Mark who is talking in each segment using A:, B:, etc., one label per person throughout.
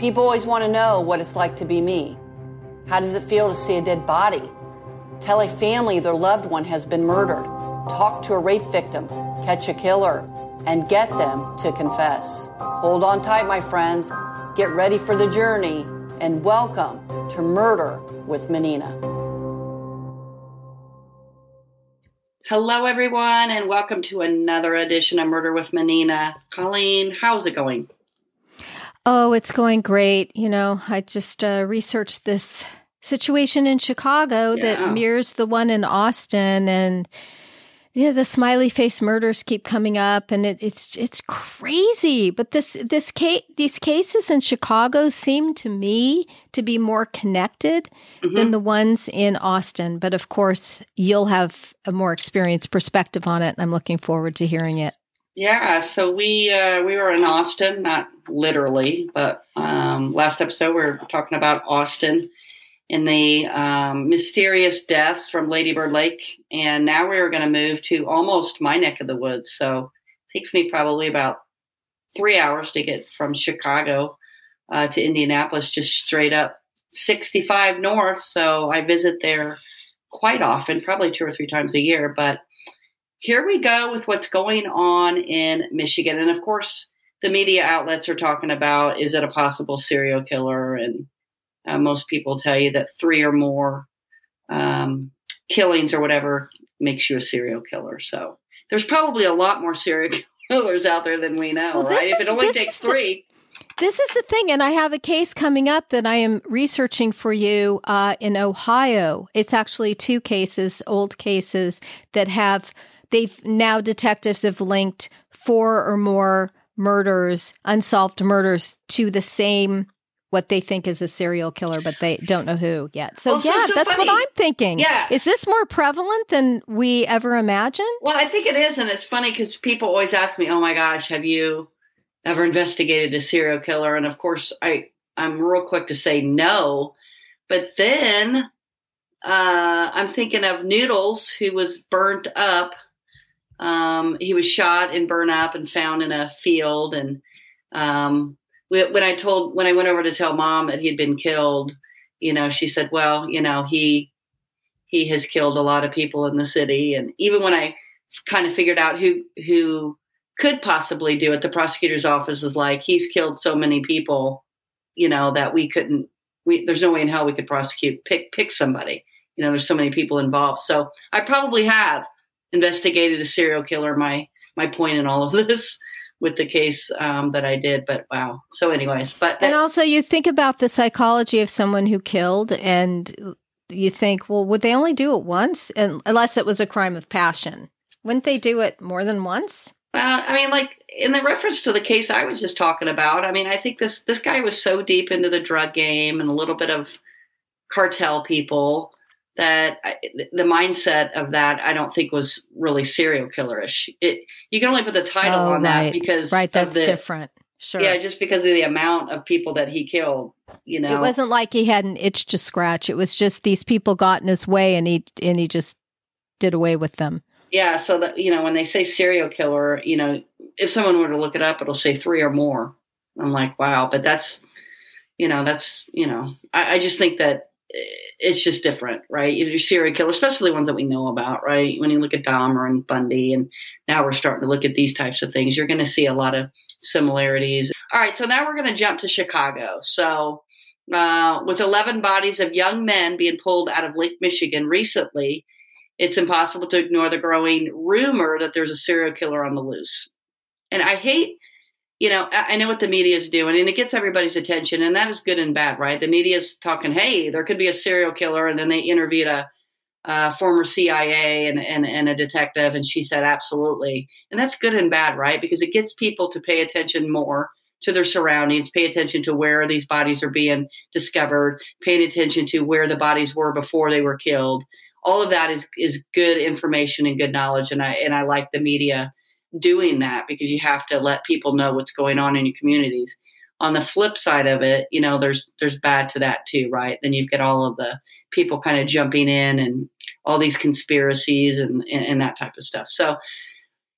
A: People always want to know what it's like to be me. How does it feel to see a dead body? Tell a family their loved one has been murdered. Talk to a rape victim. Catch a killer. And get them to confess. Hold on tight, my friends. Get ready for the journey. And welcome to Murder with Menina. Hello, everyone, and welcome to another edition of Murder with Menina. Colleen, how's it going?
B: Oh, it's going great. You know, I just uh, researched this situation in Chicago yeah. that mirrors the one in Austin, and yeah, the smiley face murders keep coming up, and it, it's it's crazy. But this this case, these cases in Chicago seem to me to be more connected mm-hmm. than the ones in Austin. But of course, you'll have a more experienced perspective on it, and I'm looking forward to hearing it.
A: Yeah, so we uh, we were in Austin, not literally, but um, last episode we were talking about Austin in the um, mysterious deaths from Ladybird Lake, and now we are going to move to almost my neck of the woods. So it takes me probably about three hours to get from Chicago uh, to Indianapolis, just straight up 65 north. So I visit there quite often, probably two or three times a year. But here we go with what's going on in Michigan, and of course. The media outlets are talking about is it a possible serial killer and uh, most people tell you that three or more um, killings or whatever makes you a serial killer. So there's probably a lot more serial killers out there than we know, well, right? Is, if it only takes three.
B: this is the thing, and I have a case coming up that I am researching for you uh, in Ohio. It's actually two cases, old cases that have they've now detectives have linked four or more murders, unsolved murders, to the same what they think is a serial killer, but they don't know who yet. So, well, yeah, so that's funny. what I'm thinking. Yeah. Is this more prevalent than we ever imagined?
A: Well, I think it is. And it's funny because people always ask me, oh my gosh, have you ever investigated a serial killer? And of course, I, I'm real quick to say no. But then uh, I'm thinking of Noodles, who was burnt up. Um, he was shot and burned up and found in a field. And um, when I told when I went over to tell mom that he had been killed, you know, she said, "Well, you know, he he has killed a lot of people in the city." And even when I kind of figured out who who could possibly do it, the prosecutor's office is like, "He's killed so many people, you know, that we couldn't. We there's no way in hell we could prosecute pick pick somebody. You know, there's so many people involved. So I probably have investigated a serial killer. My my point in all of this." with the case um, that I did. But wow. So, anyways, but
B: that, and also you think about the psychology of someone who killed, and you think, well, would they only do it once, and, unless it was a crime of passion? Wouldn't they do it more than once?
A: Well, I mean, like in the reference to the case I was just talking about, I mean, I think this this guy was so deep into the drug game and a little bit of cartel people that I, the mindset of that I don't think was really serial killerish. It you can only put the title oh, on right. that because
B: right that's the, different. Sure.
A: Yeah, just because of the amount of people that he killed. You know,
B: it wasn't like he had an itch to scratch. It was just these people got in his way, and he and he just did away with them.
A: Yeah, so that you know when they say serial killer, you know, if someone were to look it up, it'll say three or more. I'm like, wow, but that's you know that's you know I, I just think that it's just different, right? Your serial killer, especially the ones that we know about, right? When you look at Dahmer and Bundy, and now we're starting to look at these types of things, you're going to see a lot of similarities. All right, so now we're going to jump to Chicago. So, uh, with 11 bodies of young men being pulled out of Lake Michigan recently, it's impossible to ignore the growing rumor that there's a serial killer on the loose. And I hate you know, I know what the media is doing, and it gets everybody's attention, and that is good and bad, right? The media is talking, hey, there could be a serial killer, and then they interviewed a, a former CIA and, and, and a detective, and she said, absolutely. And that's good and bad, right? Because it gets people to pay attention more to their surroundings, pay attention to where these bodies are being discovered, paying attention to where the bodies were before they were killed. All of that is is good information and good knowledge, and I and I like the media doing that because you have to let people know what's going on in your communities. On the flip side of it, you know, there's there's bad to that too, right? Then you've got all of the people kind of jumping in and all these conspiracies and, and, and that type of stuff. So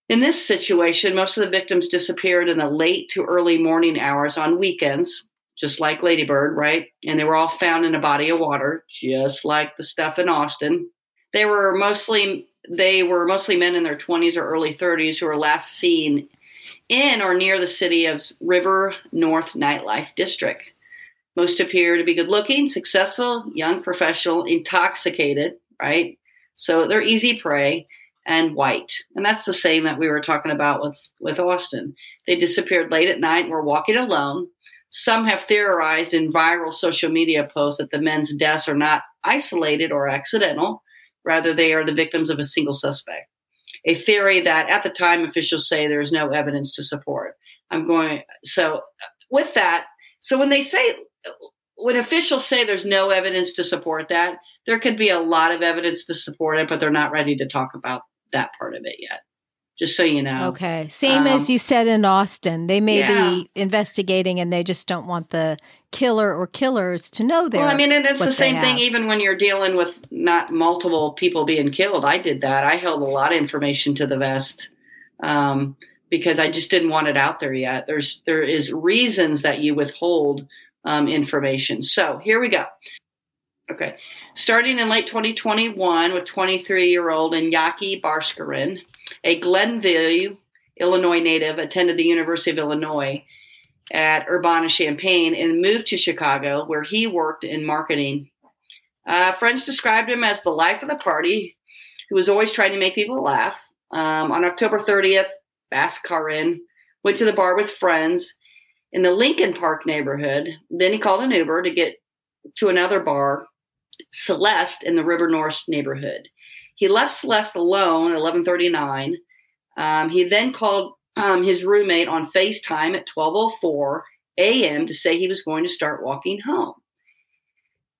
A: in this situation, most of the victims disappeared in the late to early morning hours on weekends. just like Ladybird, right? And they were all found in a body of water, just like the stuff in Austin. They were mostly they were mostly men in their 20s or early 30s who were last seen in or near the city of River North Nightlife District. Most appear to be good looking, successful, young professional, intoxicated, right? So they're easy prey and white. And that's the same that we were talking about with, with Austin. They disappeared late at night were walking alone. Some have theorized in viral social media posts that the men's deaths are not isolated or accidental, rather, they are the victims of a single suspect. A theory that at the time officials say there is no evidence to support. I'm going, so with that, so when they say when officials say there's no evidence to support that, there could be a lot of evidence to support it, but they're not ready to talk about that part of it yet. Just so you know.
B: Okay. Same um, as you said in Austin. They may yeah. be investigating and they just don't want the killer or killers to know they're.
A: Well, I mean, and it's the same thing even when you're dealing with not multiple people being killed. I did that. I held a lot of information to the vest. Um, because I just didn't want it out there yet. There's there is reasons that you withhold um, information. So here we go. Okay. Starting in late 2021 with 23 year old Iñaki Bhaskaran, a Glenview, Illinois native, attended the University of Illinois at Urbana Champaign and moved to Chicago where he worked in marketing. Uh, friends described him as the life of the party who was always trying to make people laugh. Um, on October 30th, Bhaskaran went to the bar with friends in the Lincoln Park neighborhood. Then he called an Uber to get to another bar, Celeste, in the River North neighborhood. He left Celeste alone at 11:39. Um, he then called um, his roommate on FaceTime at 12:04 a.m. to say he was going to start walking home.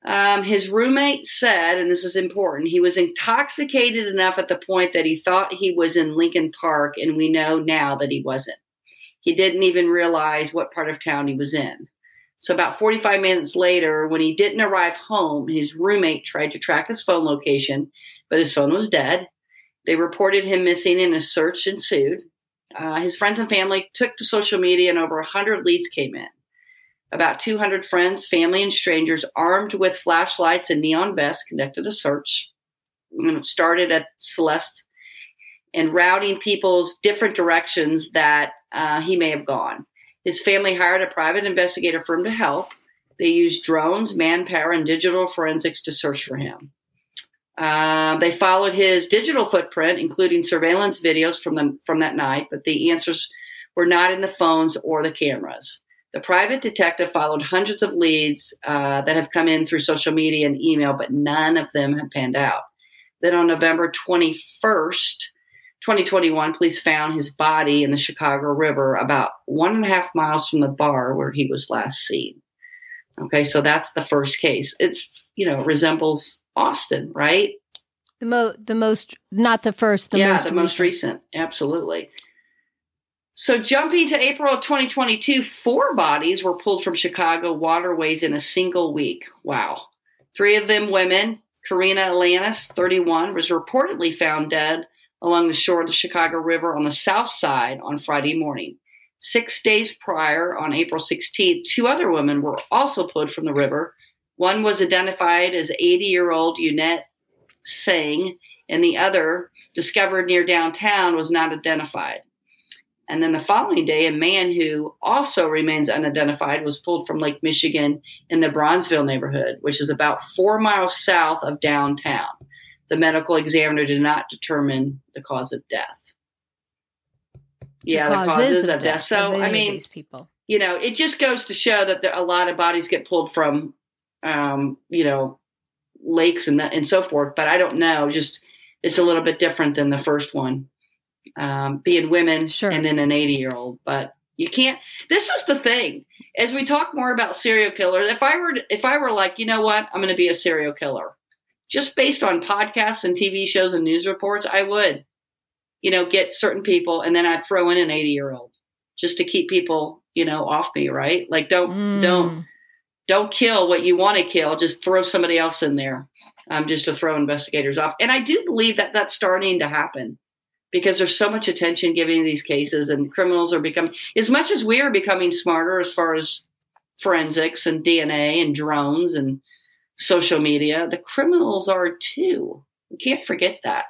A: Um, his roommate said, and this is important, he was intoxicated enough at the point that he thought he was in Lincoln Park, and we know now that he wasn't. He didn't even realize what part of town he was in. So, about 45 minutes later, when he didn't arrive home, his roommate tried to track his phone location, but his phone was dead. They reported him missing, and a search ensued. Uh, his friends and family took to social media, and over 100 leads came in. About 200 friends, family, and strangers armed with flashlights and neon vests conducted a search. And it started at Celeste and routing people's different directions that uh, he may have gone. His family hired a private investigator firm to help. They used drones, manpower, and digital forensics to search for him. Uh, they followed his digital footprint, including surveillance videos from the from that night, but the answers were not in the phones or the cameras. The private detective followed hundreds of leads uh, that have come in through social media and email, but none of them have panned out. Then on November 21st, 2021, police found his body in the Chicago River about one and a half miles from the bar where he was last seen. Okay, so that's the first case. It's, you know, resembles Austin, right?
B: The mo the most not the first, the
A: yeah,
B: most
A: the most recent. Absolutely. So jumping to April of 2022, four bodies were pulled from Chicago waterways in a single week. Wow. Three of them women. Karina Alanis, 31, was reportedly found dead along the shore of the Chicago River on the south side on Friday morning. Six days prior, on April 16th, two other women were also pulled from the river. One was identified as 80 year old Unette Singh, and the other, discovered near downtown, was not identified. And then the following day, a man who also remains unidentified was pulled from Lake Michigan in the Bronzeville neighborhood, which is about four miles south of downtown the medical examiner did not determine the cause of death. Yeah, the, the causes of, death. death. So, I mean, these people. You know, it just goes to show that there, a lot of bodies get pulled from, um, you know, lakes and and so forth. But I don't know. Just it's a little bit different than the first one, um, being women sure. and then an eighty year old. But you can't. This is the thing. As we talk more about serial killers, if I were if I were like, you know what, I'm going to be a serial killer just based on podcasts and TV shows and news reports, I would, you know, get certain people and then I'd throw in an 80 year old just to keep people, you know, off me, right? Like don't mm. don't don't kill what you want to kill, just throw somebody else in there. Um, just to throw investigators off. And I do believe that that's starting to happen because there's so much attention given to these cases and criminals are becoming as much as we are becoming smarter as far as forensics and DNA and drones and social media, the criminals are too. We can't forget that.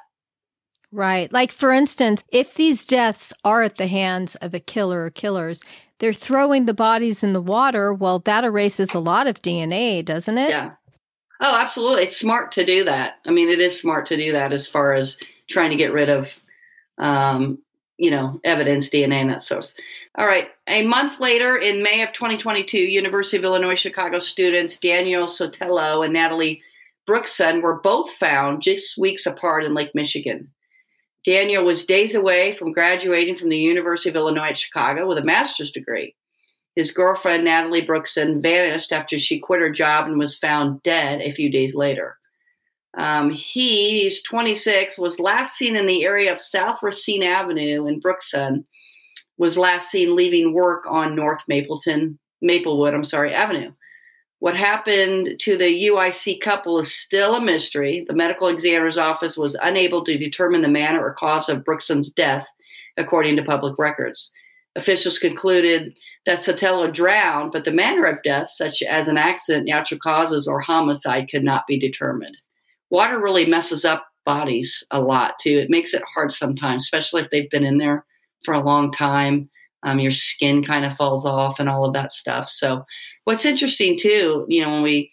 B: Right. Like, for instance, if these deaths are at the hands of a killer or killers, they're throwing the bodies in the water. Well, that erases a lot of DNA, doesn't it?
A: Yeah. Oh, absolutely. It's smart to do that. I mean, it is smart to do that as far as trying to get rid of, um, you know, evidence, DNA, and that sort. of. All right. A month later, in May of 2022, University of Illinois Chicago students Daniel Sotelo and Natalie Brookson were both found just weeks apart in Lake Michigan. Daniel was days away from graduating from the University of Illinois at Chicago with a master's degree. His girlfriend, Natalie Brookson, vanished after she quit her job and was found dead a few days later. Um, he, he's 26, was last seen in the area of South Racine Avenue in Brookson, was last seen leaving work on North Mapleton, Maplewood, I'm sorry, Avenue. What happened to the UIC couple is still a mystery. The medical examiner's office was unable to determine the manner or cause of Brookson's death, according to public records. Officials concluded that Sotelo drowned, but the manner of death, such as an accident, natural causes, or homicide, could not be determined. Water really messes up bodies a lot, too. It makes it hard sometimes, especially if they've been in there for a long time um, your skin kind of falls off and all of that stuff. So, what's interesting too, you know, when we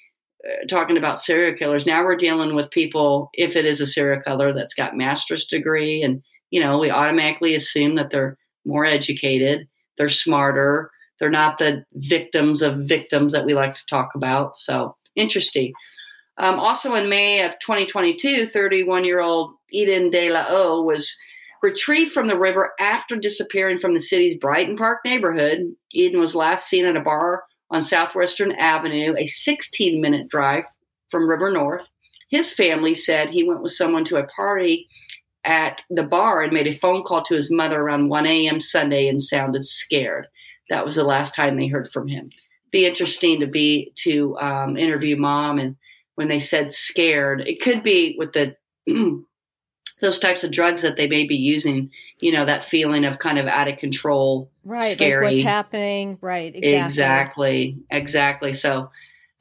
A: uh, talking about serial killers, now we're dealing with people. If it is a serial killer that's got master's degree, and you know, we automatically assume that they're more educated, they're smarter, they're not the victims of victims that we like to talk about. So, interesting. Um, also, in May of 2022, 31 year old Eden De La O was Retrieved from the river after disappearing from the city's Brighton Park neighborhood, Eden was last seen at a bar on Southwestern Avenue, a 16 minute drive from River North. His family said he went with someone to a party at the bar and made a phone call to his mother around 1 a.m. Sunday and sounded scared. That was the last time they heard from him. Be interesting to be to um, interview mom and when they said scared, it could be with the those types of drugs that they may be using, you know, that feeling of kind of out of control,
B: right?
A: Scary.
B: Like what's happening, right?
A: Exactly. exactly, exactly. So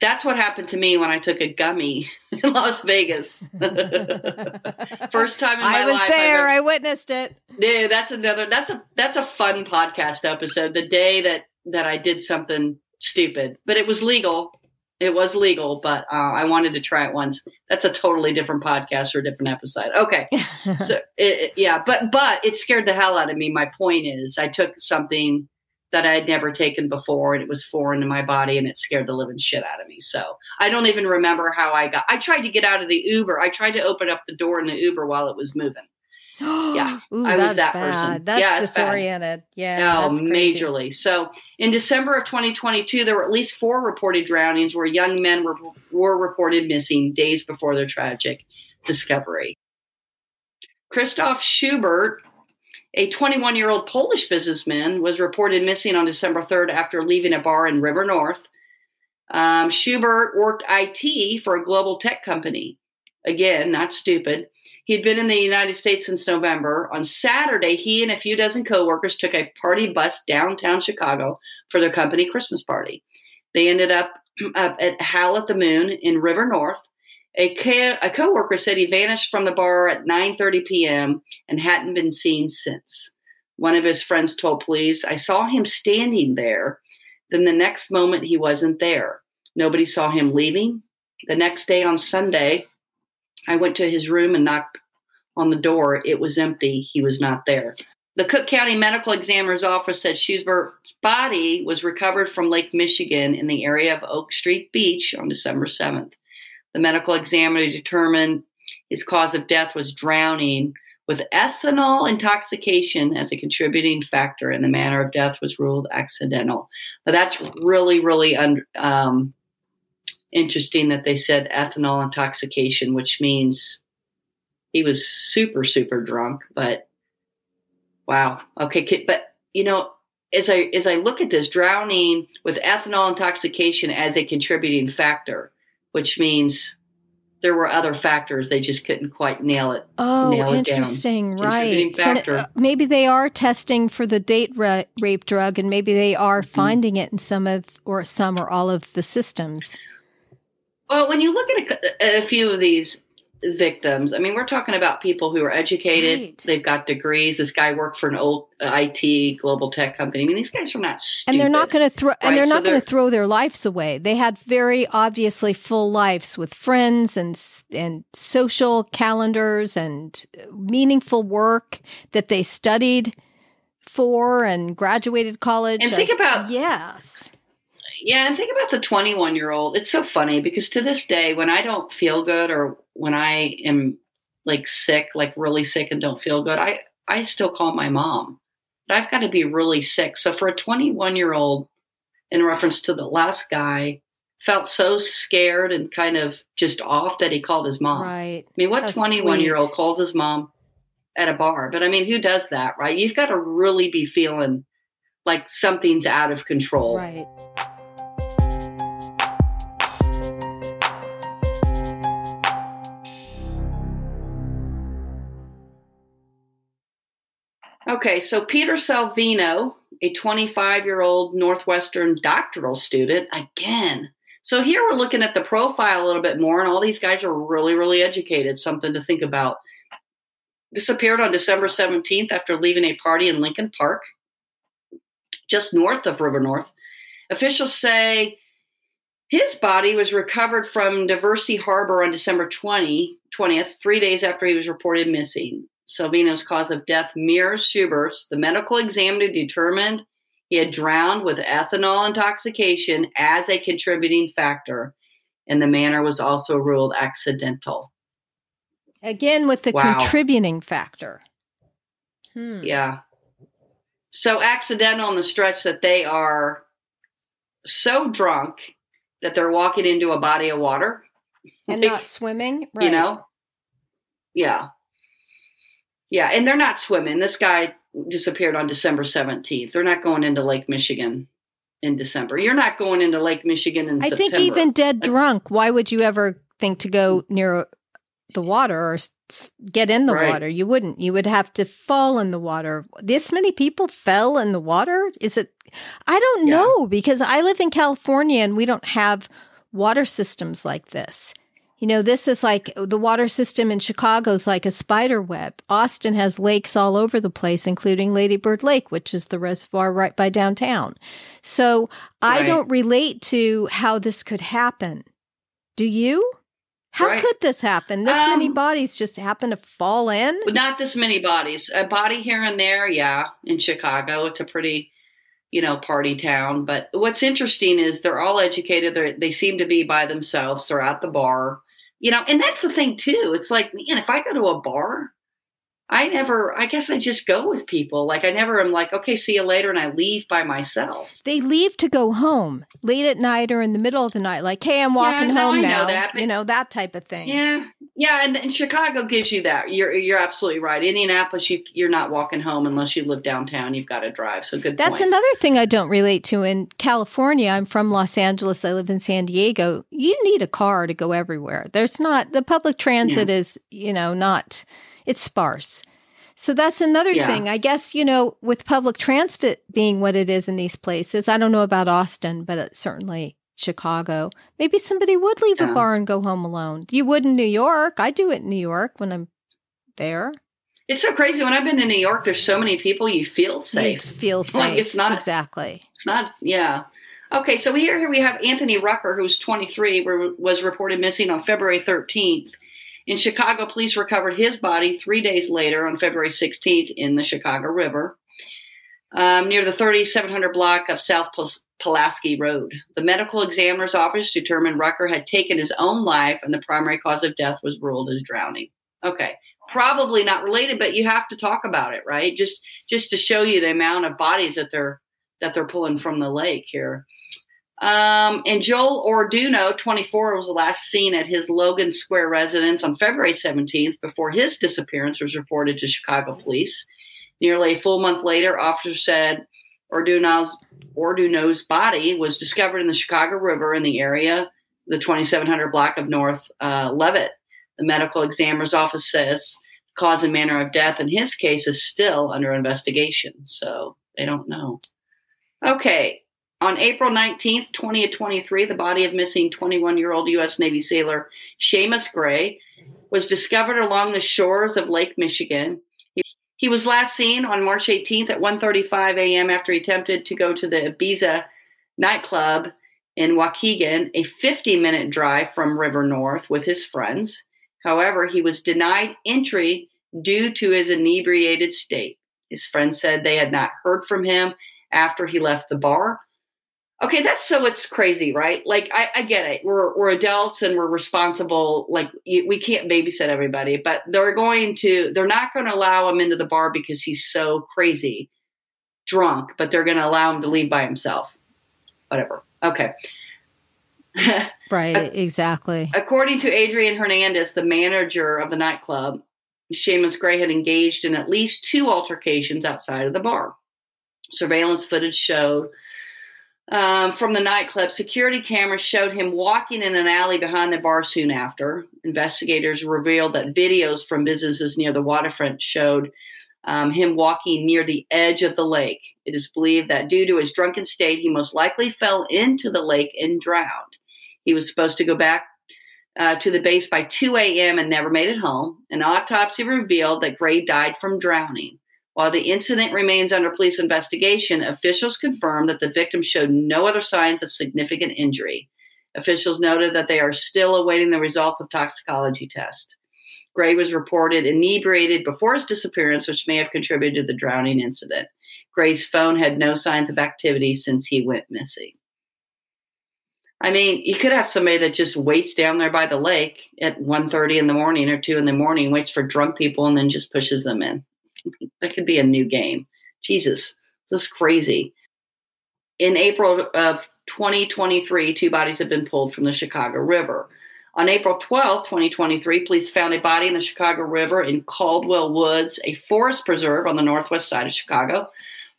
A: that's what happened to me when I took a gummy in Las Vegas. First time in my life,
B: I was
A: life.
B: there. I witnessed it.
A: Yeah, that's another. That's a that's a fun podcast episode. The day that that I did something stupid, but it was legal. It was legal, but uh, I wanted to try it once. That's a totally different podcast or a different episode. Okay, so it, it, yeah, but but it scared the hell out of me. My point is, I took something that I had never taken before, and it was foreign to my body, and it scared the living shit out of me. So I don't even remember how I got. I tried to get out of the Uber. I tried to open up the door in the Uber while it was moving.
B: Yeah, Ooh, I was that bad. person. That's yeah, disoriented. Bad. Yeah,
A: oh, majorly. So in December of 2022, there were at least four reported drownings where young men were were reported missing days before their tragic discovery. Christoph Schubert, a 21 year old Polish businessman, was reported missing on December 3rd after leaving a bar in River North. Um, Schubert worked IT for a global tech company. Again, not stupid. He had been in the United States since November. On Saturday, he and a few dozen coworkers took a party bus downtown Chicago for their company Christmas party. They ended up, up at Howl at the Moon in River North. A, co- a coworker said he vanished from the bar at 9:30 p.m. and hadn't been seen since. One of his friends told police, "I saw him standing there. Then the next moment he wasn't there. Nobody saw him leaving. The next day on Sunday, I went to his room and knocked on the door. It was empty. He was not there. The Cook County Medical Examiner's Office said Schubert's body was recovered from Lake Michigan in the area of Oak Street Beach on December 7th. The medical examiner determined his cause of death was drowning with ethanol intoxication as a contributing factor, and the manner of death was ruled accidental. But that's really, really un- um, interesting that they said ethanol intoxication, which means he was super, super drunk. But wow, okay, but you know, as I as I look at this, drowning with ethanol intoxication as a contributing factor, which means there were other factors. They just couldn't quite nail it.
B: Oh,
A: nail
B: interesting. It right. So uh, maybe they are testing for the date ra- rape drug, and maybe they are mm-hmm. finding it in some of, or some or all of the systems.
A: Well, when you look at a, a few of these victims. I mean, we're talking about people who are educated. Right. They've got degrees. This guy worked for an old uh, IT global tech company. I mean, these guys are not stupid,
B: And they're not going to throw. Right? And they're so not going to throw their lives away. They had very obviously full lives with friends and and social calendars and meaningful work that they studied for and graduated college.
A: And think about
B: yes.
A: Yeah, and think about the 21 year old. It's so funny because to this day, when I don't feel good or when I am like sick, like really sick and don't feel good, I, I still call my mom. But I've got to be really sick. So for a 21 year old, in reference to the last guy, felt so scared and kind of just off that he called his mom.
B: Right.
A: I mean, what 21 year old calls his mom at a bar? But I mean, who does that, right? You've got to really be feeling like something's out of control.
B: Right.
A: Okay, so Peter Salvino, a 25 year old Northwestern doctoral student, again. So here we're looking at the profile a little bit more, and all these guys are really, really educated. Something to think about. Disappeared on December 17th after leaving a party in Lincoln Park, just north of River North. Officials say his body was recovered from Diversey Harbor on December 20, 20th, three days after he was reported missing. Salvino's cause of death mirrors Schubert's. The medical examiner determined he had drowned with ethanol intoxication as a contributing factor, and the manner was also ruled accidental.
B: Again, with the wow. contributing factor.
A: Hmm. Yeah. So accidental in the stretch that they are so drunk that they're walking into a body of water
B: and like, not swimming,
A: right. you know? Yeah. Yeah, and they're not swimming. This guy disappeared on December 17th. They're not going into Lake Michigan in December. You're not going into Lake Michigan in
B: I
A: September.
B: think even dead drunk, why would you ever think to go mm. near the water or get in the right. water? You wouldn't. You would have to fall in the water. This many people fell in the water? Is it I don't yeah. know because I live in California and we don't have water systems like this. You know, this is like the water system in Chicago is like a spider web. Austin has lakes all over the place, including Ladybird Lake, which is the reservoir right by downtown. So right. I don't relate to how this could happen. Do you? How right. could this happen? This um, many bodies just happen to fall in?
A: Not this many bodies. A body here and there, yeah. In Chicago, it's a pretty, you know, party town. But what's interesting is they're all educated. They're, they seem to be by themselves. They're at the bar you know, and that's the thing too. It's like, man, if I go to a bar, I never, I guess I just go with people. Like, I never am like, okay, see you later, and I leave by myself.
B: They leave to go home late at night or in the middle of the night, like, hey, I'm walking yeah, home now. That, you know, that type of thing.
A: Yeah. Yeah. And, and, Chicago gives you that. You're, you're absolutely right. Indianapolis, you, you're not walking home unless you live downtown. You've got to drive. So good
B: That's
A: point.
B: another thing I don't relate to. In California, I'm from Los Angeles, I live in San Diego. You need a car to go everywhere. There's not, the public transit yeah. is, you know, not it's sparse. So that's another yeah. thing. I guess, you know, with public transit being what it is in these places, I don't know about Austin, but uh, certainly Chicago, maybe somebody would leave yeah. a bar and go home alone. You would in New York. I do it in New York when I'm there.
A: It's so crazy. When I've been in New York, there's so many people, you feel safe.
B: You feel safe. Like
A: it's not
B: exactly.
A: It's not, yeah. Okay, so here, here we have Anthony Rucker, who's 23, was reported missing on February 13th. In Chicago, police recovered his body three days later on February 16th in the Chicago River um, near the 3700 block of South Pulaski Road. The medical examiner's office determined Rucker had taken his own life and the primary cause of death was ruled as drowning. Okay, probably not related, but you have to talk about it, right? Just just to show you the amount of bodies that they're that they're pulling from the lake here. Um, and Joel Orduno, 24, was last seen at his Logan Square residence on February 17th before his disappearance was reported to Chicago police. Nearly a full month later, officers said Orduno's, body was discovered in the Chicago River in the area the 2700 block of North uh, Leavitt. The medical examiner's office says the cause and manner of death in his case is still under investigation. So they don't know. Okay. On April 19th, 2023, the body of missing 21 year old U.S. Navy sailor Seamus Gray was discovered along the shores of Lake Michigan. He, was last seen on March 18th at 1:35 a.m. after he attempted to go to the Ibiza nightclub in Waukegan, a 50-minute drive from River North, with his friends. However, he was denied entry due to his inebriated state. His friends said they had not heard from him after he left the bar. Okay, that's so it's crazy, right? Like I, I get it. We're we're adults and we're responsible. Like we can't babysit everybody, but they're going to. They're not going to allow him into the bar because he's so crazy, drunk. But they're going to allow him to leave by himself. Whatever. Okay.
B: right. Exactly.
A: According to Adrian Hernandez, the manager of the nightclub, Seamus Gray had engaged in at least two altercations outside of the bar. Surveillance footage showed um, from the nightclub, security cameras showed him walking in an alley behind the bar soon after. Investigators revealed that videos from businesses near the waterfront showed um, him walking near the edge of the lake. It is believed that due to his drunken state, he most likely fell into the lake and drowned. He was supposed to go back uh, to the base by 2 a.m. and never made it home. An autopsy revealed that Gray died from drowning. While the incident remains under police investigation, officials confirmed that the victim showed no other signs of significant injury. Officials noted that they are still awaiting the results of toxicology tests. Gray was reported inebriated before his disappearance, which may have contributed to the drowning incident. Gray's phone had no signs of activity since he went missing. I mean, you could have somebody that just waits down there by the lake at 1.30 in the morning or 2 in the morning, waits for drunk people, and then just pushes them in. That could be a new game. Jesus, this is crazy. In April of 2023, two bodies have been pulled from the Chicago River. On April 12, 2023, police found a body in the Chicago River in Caldwell Woods, a forest preserve on the northwest side of Chicago.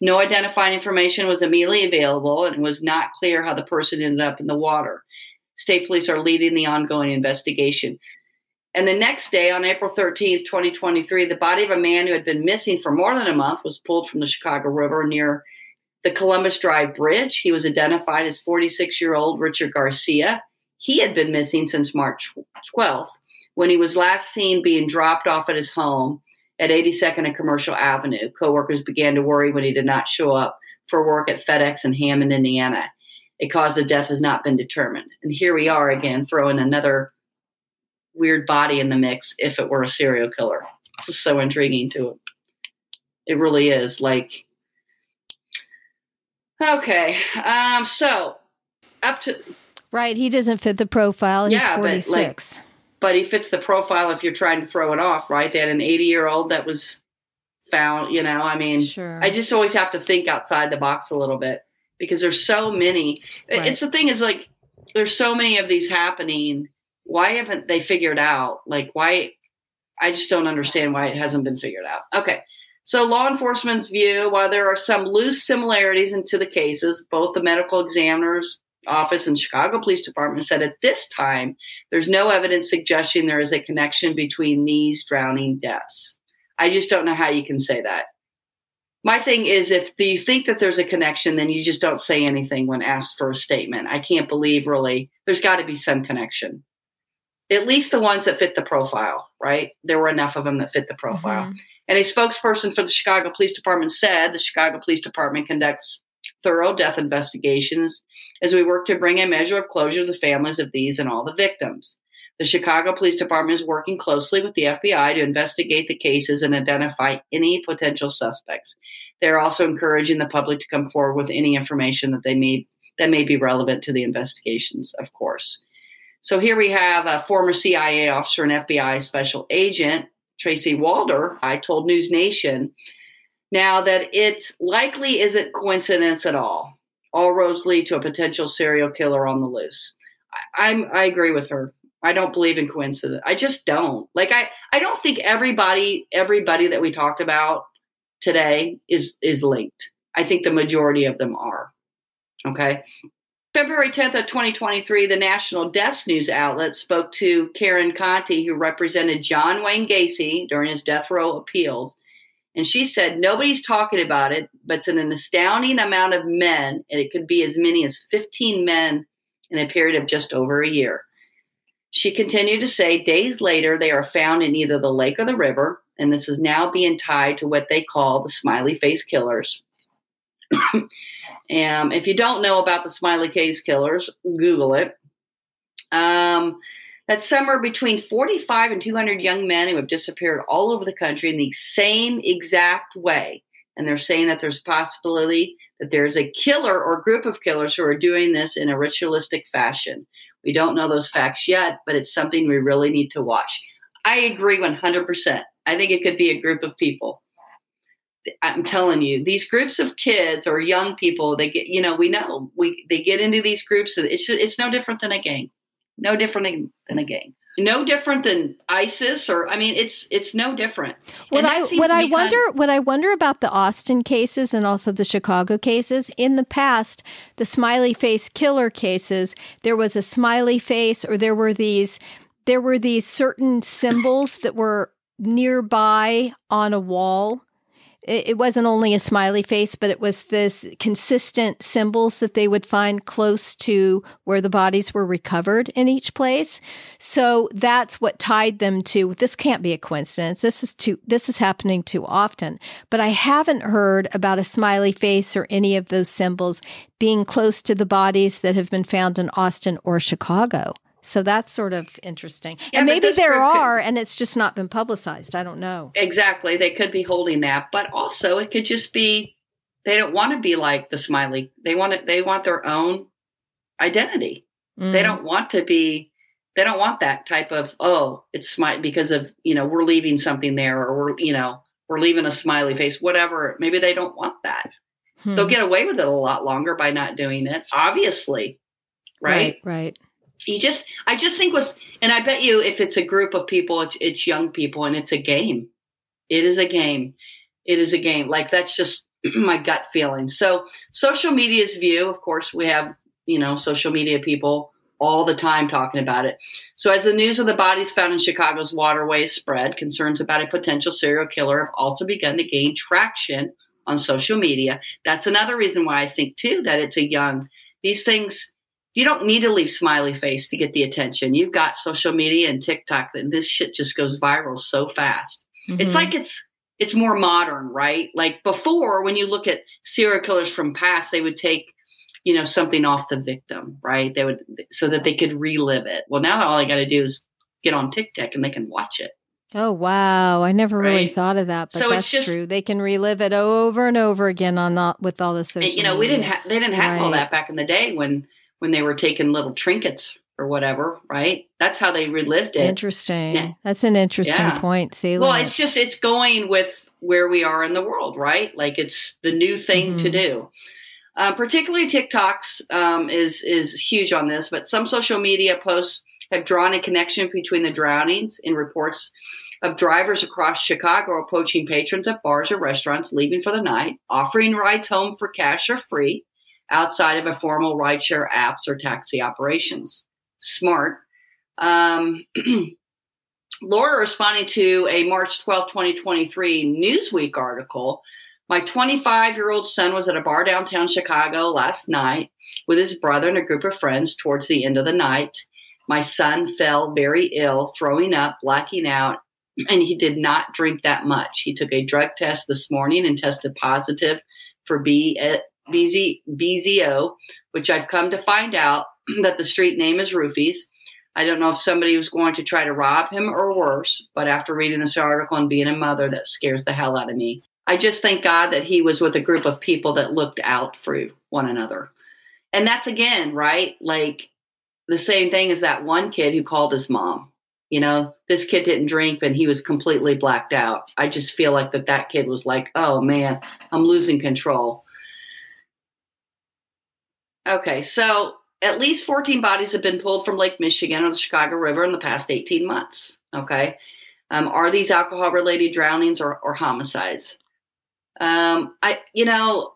A: No identifying information was immediately available, and it was not clear how the person ended up in the water. State police are leading the ongoing investigation. And the next day, on April 13th, 2023, the body of a man who had been missing for more than a month was pulled from the Chicago River near the Columbus Drive Bridge. He was identified as 46 year old Richard Garcia. He had been missing since March 12th when he was last seen being dropped off at his home at 82nd and Commercial Avenue. Coworkers began to worry when he did not show up for work at FedEx in Hammond, Indiana. A cause of death has not been determined. And here we are again, throwing another weird body in the mix if it were a serial killer. This is so intriguing to it It really is. Like okay. Um so up to
B: Right, he doesn't fit the profile. He's yeah, 46.
A: But, like, but he fits the profile if you're trying to throw it off, right? They had an 80 year old that was found, you know. I mean,
B: sure.
A: I just always have to think outside the box a little bit because there's so many. Right. It's the thing is like, there's so many of these happening why haven't they figured out like why i just don't understand why it hasn't been figured out. Okay so law enforcement's view while there are some loose similarities into the cases both the medical examiner's office and chicago police department said at this time there's no evidence suggesting there is a connection between these drowning deaths. I just don't know how you can say that. My thing is if you think that there's a connection then you just don't say anything when asked for a statement. I can't believe really there's got to be some connection at least the ones that fit the profile, right? There were enough of them that fit the profile. Mm-hmm. And a spokesperson for the Chicago Police Department said the Chicago Police Department conducts thorough death investigations as we work to bring a measure of closure to the families of these and all the victims. The Chicago Police Department is working closely with the FBI to investigate the cases and identify any potential suspects. They're also encouraging the public to come forward with any information that they may that may be relevant to the investigations, of course. So here we have a former CIA officer and FBI special agent, Tracy Walder. I told News Nation now that it likely isn't coincidence at all. All roads lead to a potential serial killer on the loose. I, I'm I agree with her. I don't believe in coincidence. I just don't. Like I I don't think everybody everybody that we talked about today is is linked. I think the majority of them are. Okay? February 10th of 2023, the national death news outlet spoke to Karen Conti, who represented John Wayne Gacy during his death row appeals. And she said, nobody's talking about it, but it's an astounding amount of men, and it could be as many as 15 men in a period of just over a year. She continued to say, days later, they are found in either the lake or the river, and this is now being tied to what they call the smiley face killers. Um, if you don't know about the smiley Case killers, Google it. Um, that's somewhere between 45 and 200 young men who have disappeared all over the country in the same exact way. And they're saying that there's a possibility that there's a killer or group of killers who are doing this in a ritualistic fashion. We don't know those facts yet, but it's something we really need to watch. I agree 100%. I think it could be a group of people. I'm telling you, these groups of kids or young people, they get, you know, we know we they get into these groups, and it's it's no different than a gang, no different than a gang, no different than ISIS, or I mean, it's it's no different.
B: What I what I wonder kind of, what I wonder about the Austin cases and also the Chicago cases in the past, the smiley face killer cases, there was a smiley face, or there were these there were these certain symbols that were nearby on a wall it wasn't only a smiley face, but it was this consistent symbols that they would find close to where the bodies were recovered in each place. So that's what tied them to this can't be a coincidence. This is too this is happening too often. But I haven't heard about a smiley face or any of those symbols being close to the bodies that have been found in Austin or Chicago. So that's sort of interesting. Yeah, and maybe there are, could, and it's just not been publicized. I don't know.
A: Exactly. They could be holding that, but also it could just be they don't want to be like the smiley. They want it. They want their own identity. Mm. They don't want to be. They don't want that type of oh, it's smile because of you know we're leaving something there or we're you know we're leaving a smiley face, whatever. Maybe they don't want that. Hmm. They'll get away with it a lot longer by not doing it. Obviously, right?
B: Right. right
A: you just i just think with and i bet you if it's a group of people it's, it's young people and it's a game. It is a game. It is a game. Like that's just my gut feeling. So social media's view of course we have you know social media people all the time talking about it. So as the news of the bodies found in chicago's waterways spread concerns about a potential serial killer have also begun to gain traction on social media. That's another reason why i think too that it's a young these things you don't need to leave smiley face to get the attention. You've got social media and TikTok, and this shit just goes viral so fast. Mm-hmm. It's like it's it's more modern, right? Like before, when you look at serial killers from past, they would take you know something off the victim, right? They would so that they could relive it. Well, now all I got to do is get on TikTok and they can watch it.
B: Oh wow! I never right? really thought of that, but so that's just, true. They can relive it over and over again on the, with all the social.
A: You know,
B: media.
A: we didn't have they didn't have right. all that back in the day when when they were taking little trinkets or whatever, right? That's how they relived it.
B: Interesting. Yeah. That's an interesting yeah. point. See,
A: well, it's just it's going with where we are in the world, right? Like it's the new thing mm-hmm. to do. Uh, particularly TikToks um, is is huge on this, but some social media posts have drawn a connection between the drownings in reports of drivers across Chicago approaching patrons at bars or restaurants, leaving for the night, offering rides home for cash or free, outside of a formal rideshare apps or taxi operations. Smart. Um, Laura responding to a March 12, 2023 Newsweek article. My 25 year old son was at a bar downtown Chicago last night with his brother and a group of friends towards the end of the night. My son fell very ill, throwing up, blacking out, and he did not drink that much. He took a drug test this morning and tested positive for B, BZ, BZO, which I've come to find out that the street name is Roofies. I don't know if somebody was going to try to rob him or worse, but after reading this article and being a mother, that scares the hell out of me. I just thank God that he was with a group of people that looked out for one another. And that's again, right? Like the same thing as that one kid who called his mom. You know, this kid didn't drink and he was completely blacked out. I just feel like that that kid was like, "Oh man, I'm losing control." Okay, so at least 14 bodies have been pulled from Lake Michigan or the Chicago River in the past 18 months. Okay, um, are these alcohol related drownings or, or homicides? Um, I, you know,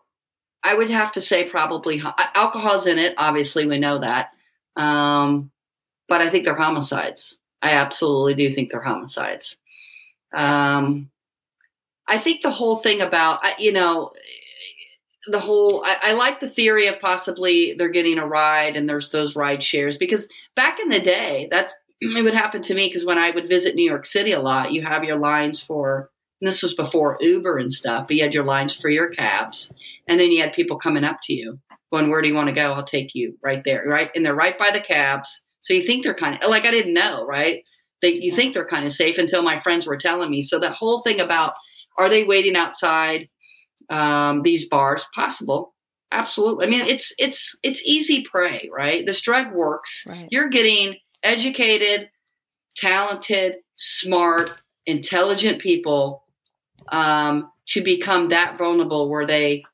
A: I would have to say probably alcohol's in it. Obviously, we know that. Um, but I think they're homicides. I absolutely do think they're homicides. Um, I think the whole thing about, you know, the whole, I, I, like the theory of possibly they're getting a ride and there's those ride shares because back in the day, that's, it would happen to me because when I would visit New York City a lot, you have your lines for, this was before Uber and stuff, but you had your lines for your cabs. And then you had people coming up to you going, Where do you want to go? I'll take you right there. Right. And they're right by the cabs. So you think they're kind of like, I didn't know, right? They, you think they're kind of safe until my friends were telling me. So that whole thing about are they waiting outside um, these bars? Possible. Absolutely. I mean, it's it's it's easy prey, right? This drug works. Right. You're getting educated, talented, smart, intelligent people um, to become that vulnerable where they,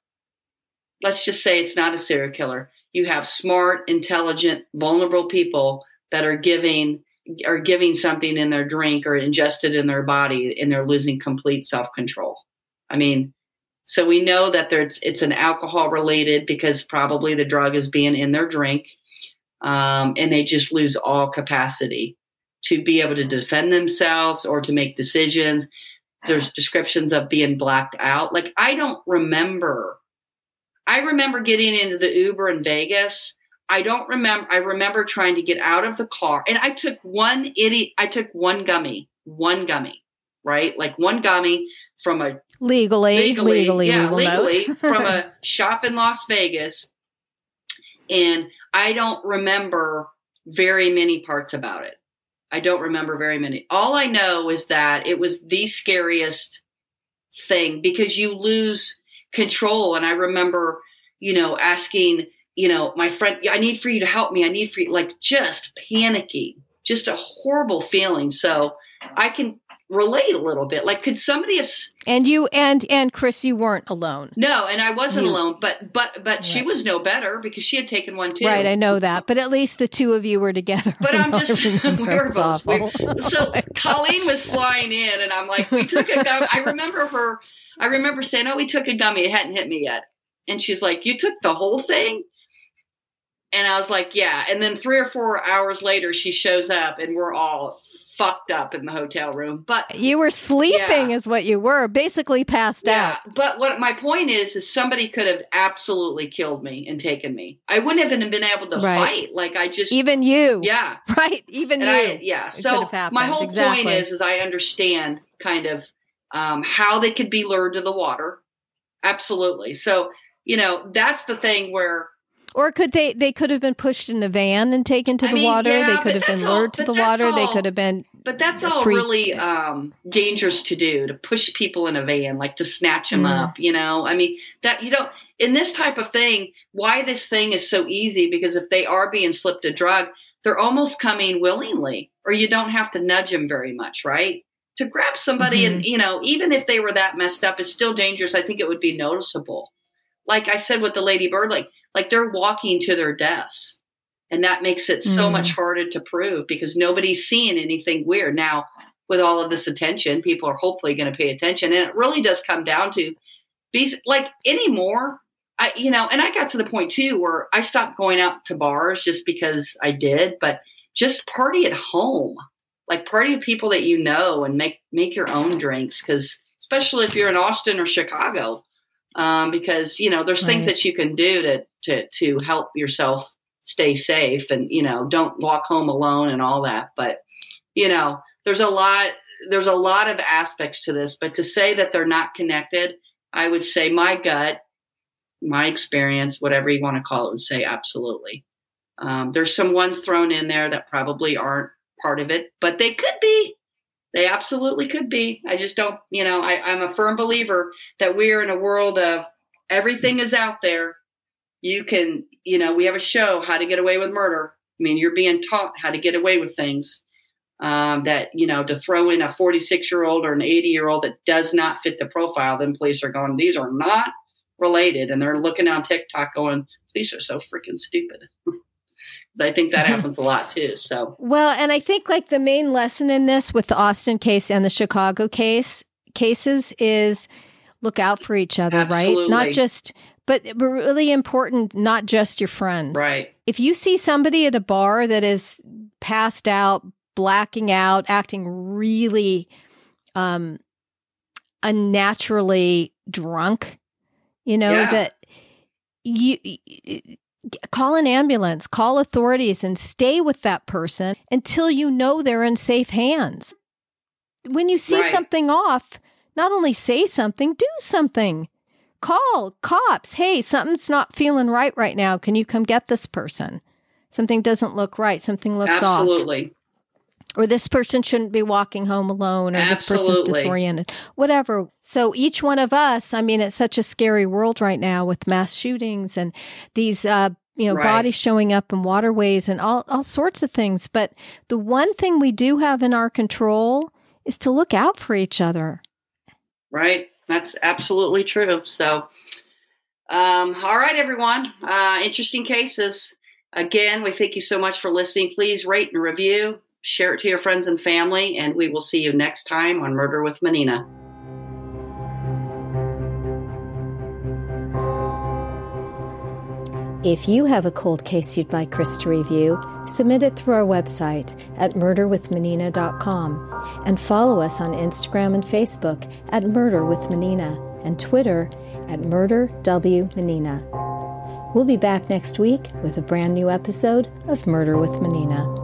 A: let's just say it's not a serial killer. You have smart, intelligent, vulnerable people that are giving are giving something in their drink or ingested in their body and they're losing complete self-control. I mean, so we know that there's it's an alcohol related because probably the drug is being in their drink. Um, and they just lose all capacity to be able to defend themselves or to make decisions. There's descriptions of being blacked out. Like I don't remember. I remember getting into the Uber in Vegas I don't remember. I remember trying to get out of the car, and I took one idiot. I took one gummy, one gummy, right? Like one gummy from a
B: legally, legally, legally,
A: yeah, legally from a shop in Las Vegas, and I don't remember very many parts about it. I don't remember very many. All I know is that it was the scariest thing because you lose control. And I remember, you know, asking you know, my friend, I need for you to help me. I need for you, like just panicky, just a horrible feeling. So I can relate a little bit. Like, could somebody have?
B: And you and and Chris, you weren't alone.
A: No, and I wasn't you, alone. But but but right. she was no better because she had taken one too.
B: Right, I know that. But at least the two of you were together.
A: But I'm just we were both. We, so oh Colleen was flying in, and I'm like, we took a gum. I remember her. I remember saying, "Oh, we took a gummy. It hadn't hit me yet." And she's like, "You took the whole thing?" And I was like, yeah. And then three or four hours later, she shows up and we're all fucked up in the hotel room. But
B: you were sleeping, yeah. is what you were, basically passed yeah.
A: out. But what my point is, is somebody could have absolutely killed me and taken me. I wouldn't have been able to right. fight. Like I just
B: even you,
A: yeah,
B: right, even you,
A: I, yeah. It so my whole exactly. point is, is I understand kind of um, how they could be lured to the water. Absolutely. So you know that's the thing where
B: or could they? They could have been pushed in a van and taken to I the mean, water. Yeah, they could have been lured all, to the water. All, they could have been.
A: But that's all freak. really um, dangerous to do to push people in a van, like to snatch them mm. up. You know, I mean that you don't in this type of thing. Why this thing is so easy? Because if they are being slipped a drug, they're almost coming willingly, or you don't have to nudge them very much, right? To grab somebody, mm-hmm. and you know, even if they were that messed up, it's still dangerous. I think it would be noticeable like I said with the Lady Bird, like like they're walking to their deaths. And that makes it so mm. much harder to prove because nobody's seeing anything weird. Now, with all of this attention, people are hopefully going to pay attention. And it really does come down to be like anymore. I, you know, and I got to the point too where I stopped going out to bars just because I did, but just party at home, like party with people that you know and make make your own drinks. Because especially if you're in Austin or Chicago, um, because you know there's right. things that you can do to to to help yourself stay safe and you know don't walk home alone and all that but you know there's a lot there's a lot of aspects to this but to say that they're not connected i would say my gut my experience whatever you want to call it would say absolutely um, there's some ones thrown in there that probably aren't part of it but they could be they absolutely could be. I just don't, you know, I, I'm a firm believer that we're in a world of everything is out there. You can, you know, we have a show, How to Get Away with Murder. I mean, you're being taught how to get away with things. Um, that you know to throw in a 46 year old or an 80 year old that does not fit the profile then police are going these are not related and they're looking on tiktok going these are so freaking stupid I think that mm-hmm. happens a lot too. So
B: well, and I think like the main lesson in this with the Austin case and the Chicago case cases is look out for each other,
A: Absolutely.
B: right? Not just, but really important, not just your friends.
A: Right.
B: If you see somebody at a bar that is passed out, blacking out, acting really um, unnaturally drunk, you know, yeah. that you call an ambulance, call authorities, and stay with that person until you know they're in safe hands. When you see right. something off, not only say something, do something. Call cops. Hey, something's not feeling right right now. Can you come get this person? Something doesn't look right. Something looks
A: Absolutely.
B: off.
A: Absolutely.
B: Or this person shouldn't be walking home alone, or Absolutely. this person's disoriented, whatever. So each one of us, I mean, it's such a scary world right now with mass shootings and these uh, you know, right. bodies showing up in waterways and all, all sorts of things. But the one thing we do have in our control is to look out for each other.
A: Right. That's absolutely true. So, um, all right, everyone. Uh, interesting cases. Again, we thank you so much for listening. Please rate and review, share it to your friends and family, and we will see you next time on Murder with Menina.
B: If you have a cold case you'd like Chris to review, submit it through our website at murderwithmenina.com and follow us on Instagram and Facebook at Murder with Menina and Twitter at Murder W MurderWMenina. We'll be back next week with a brand new episode of Murder with Menina.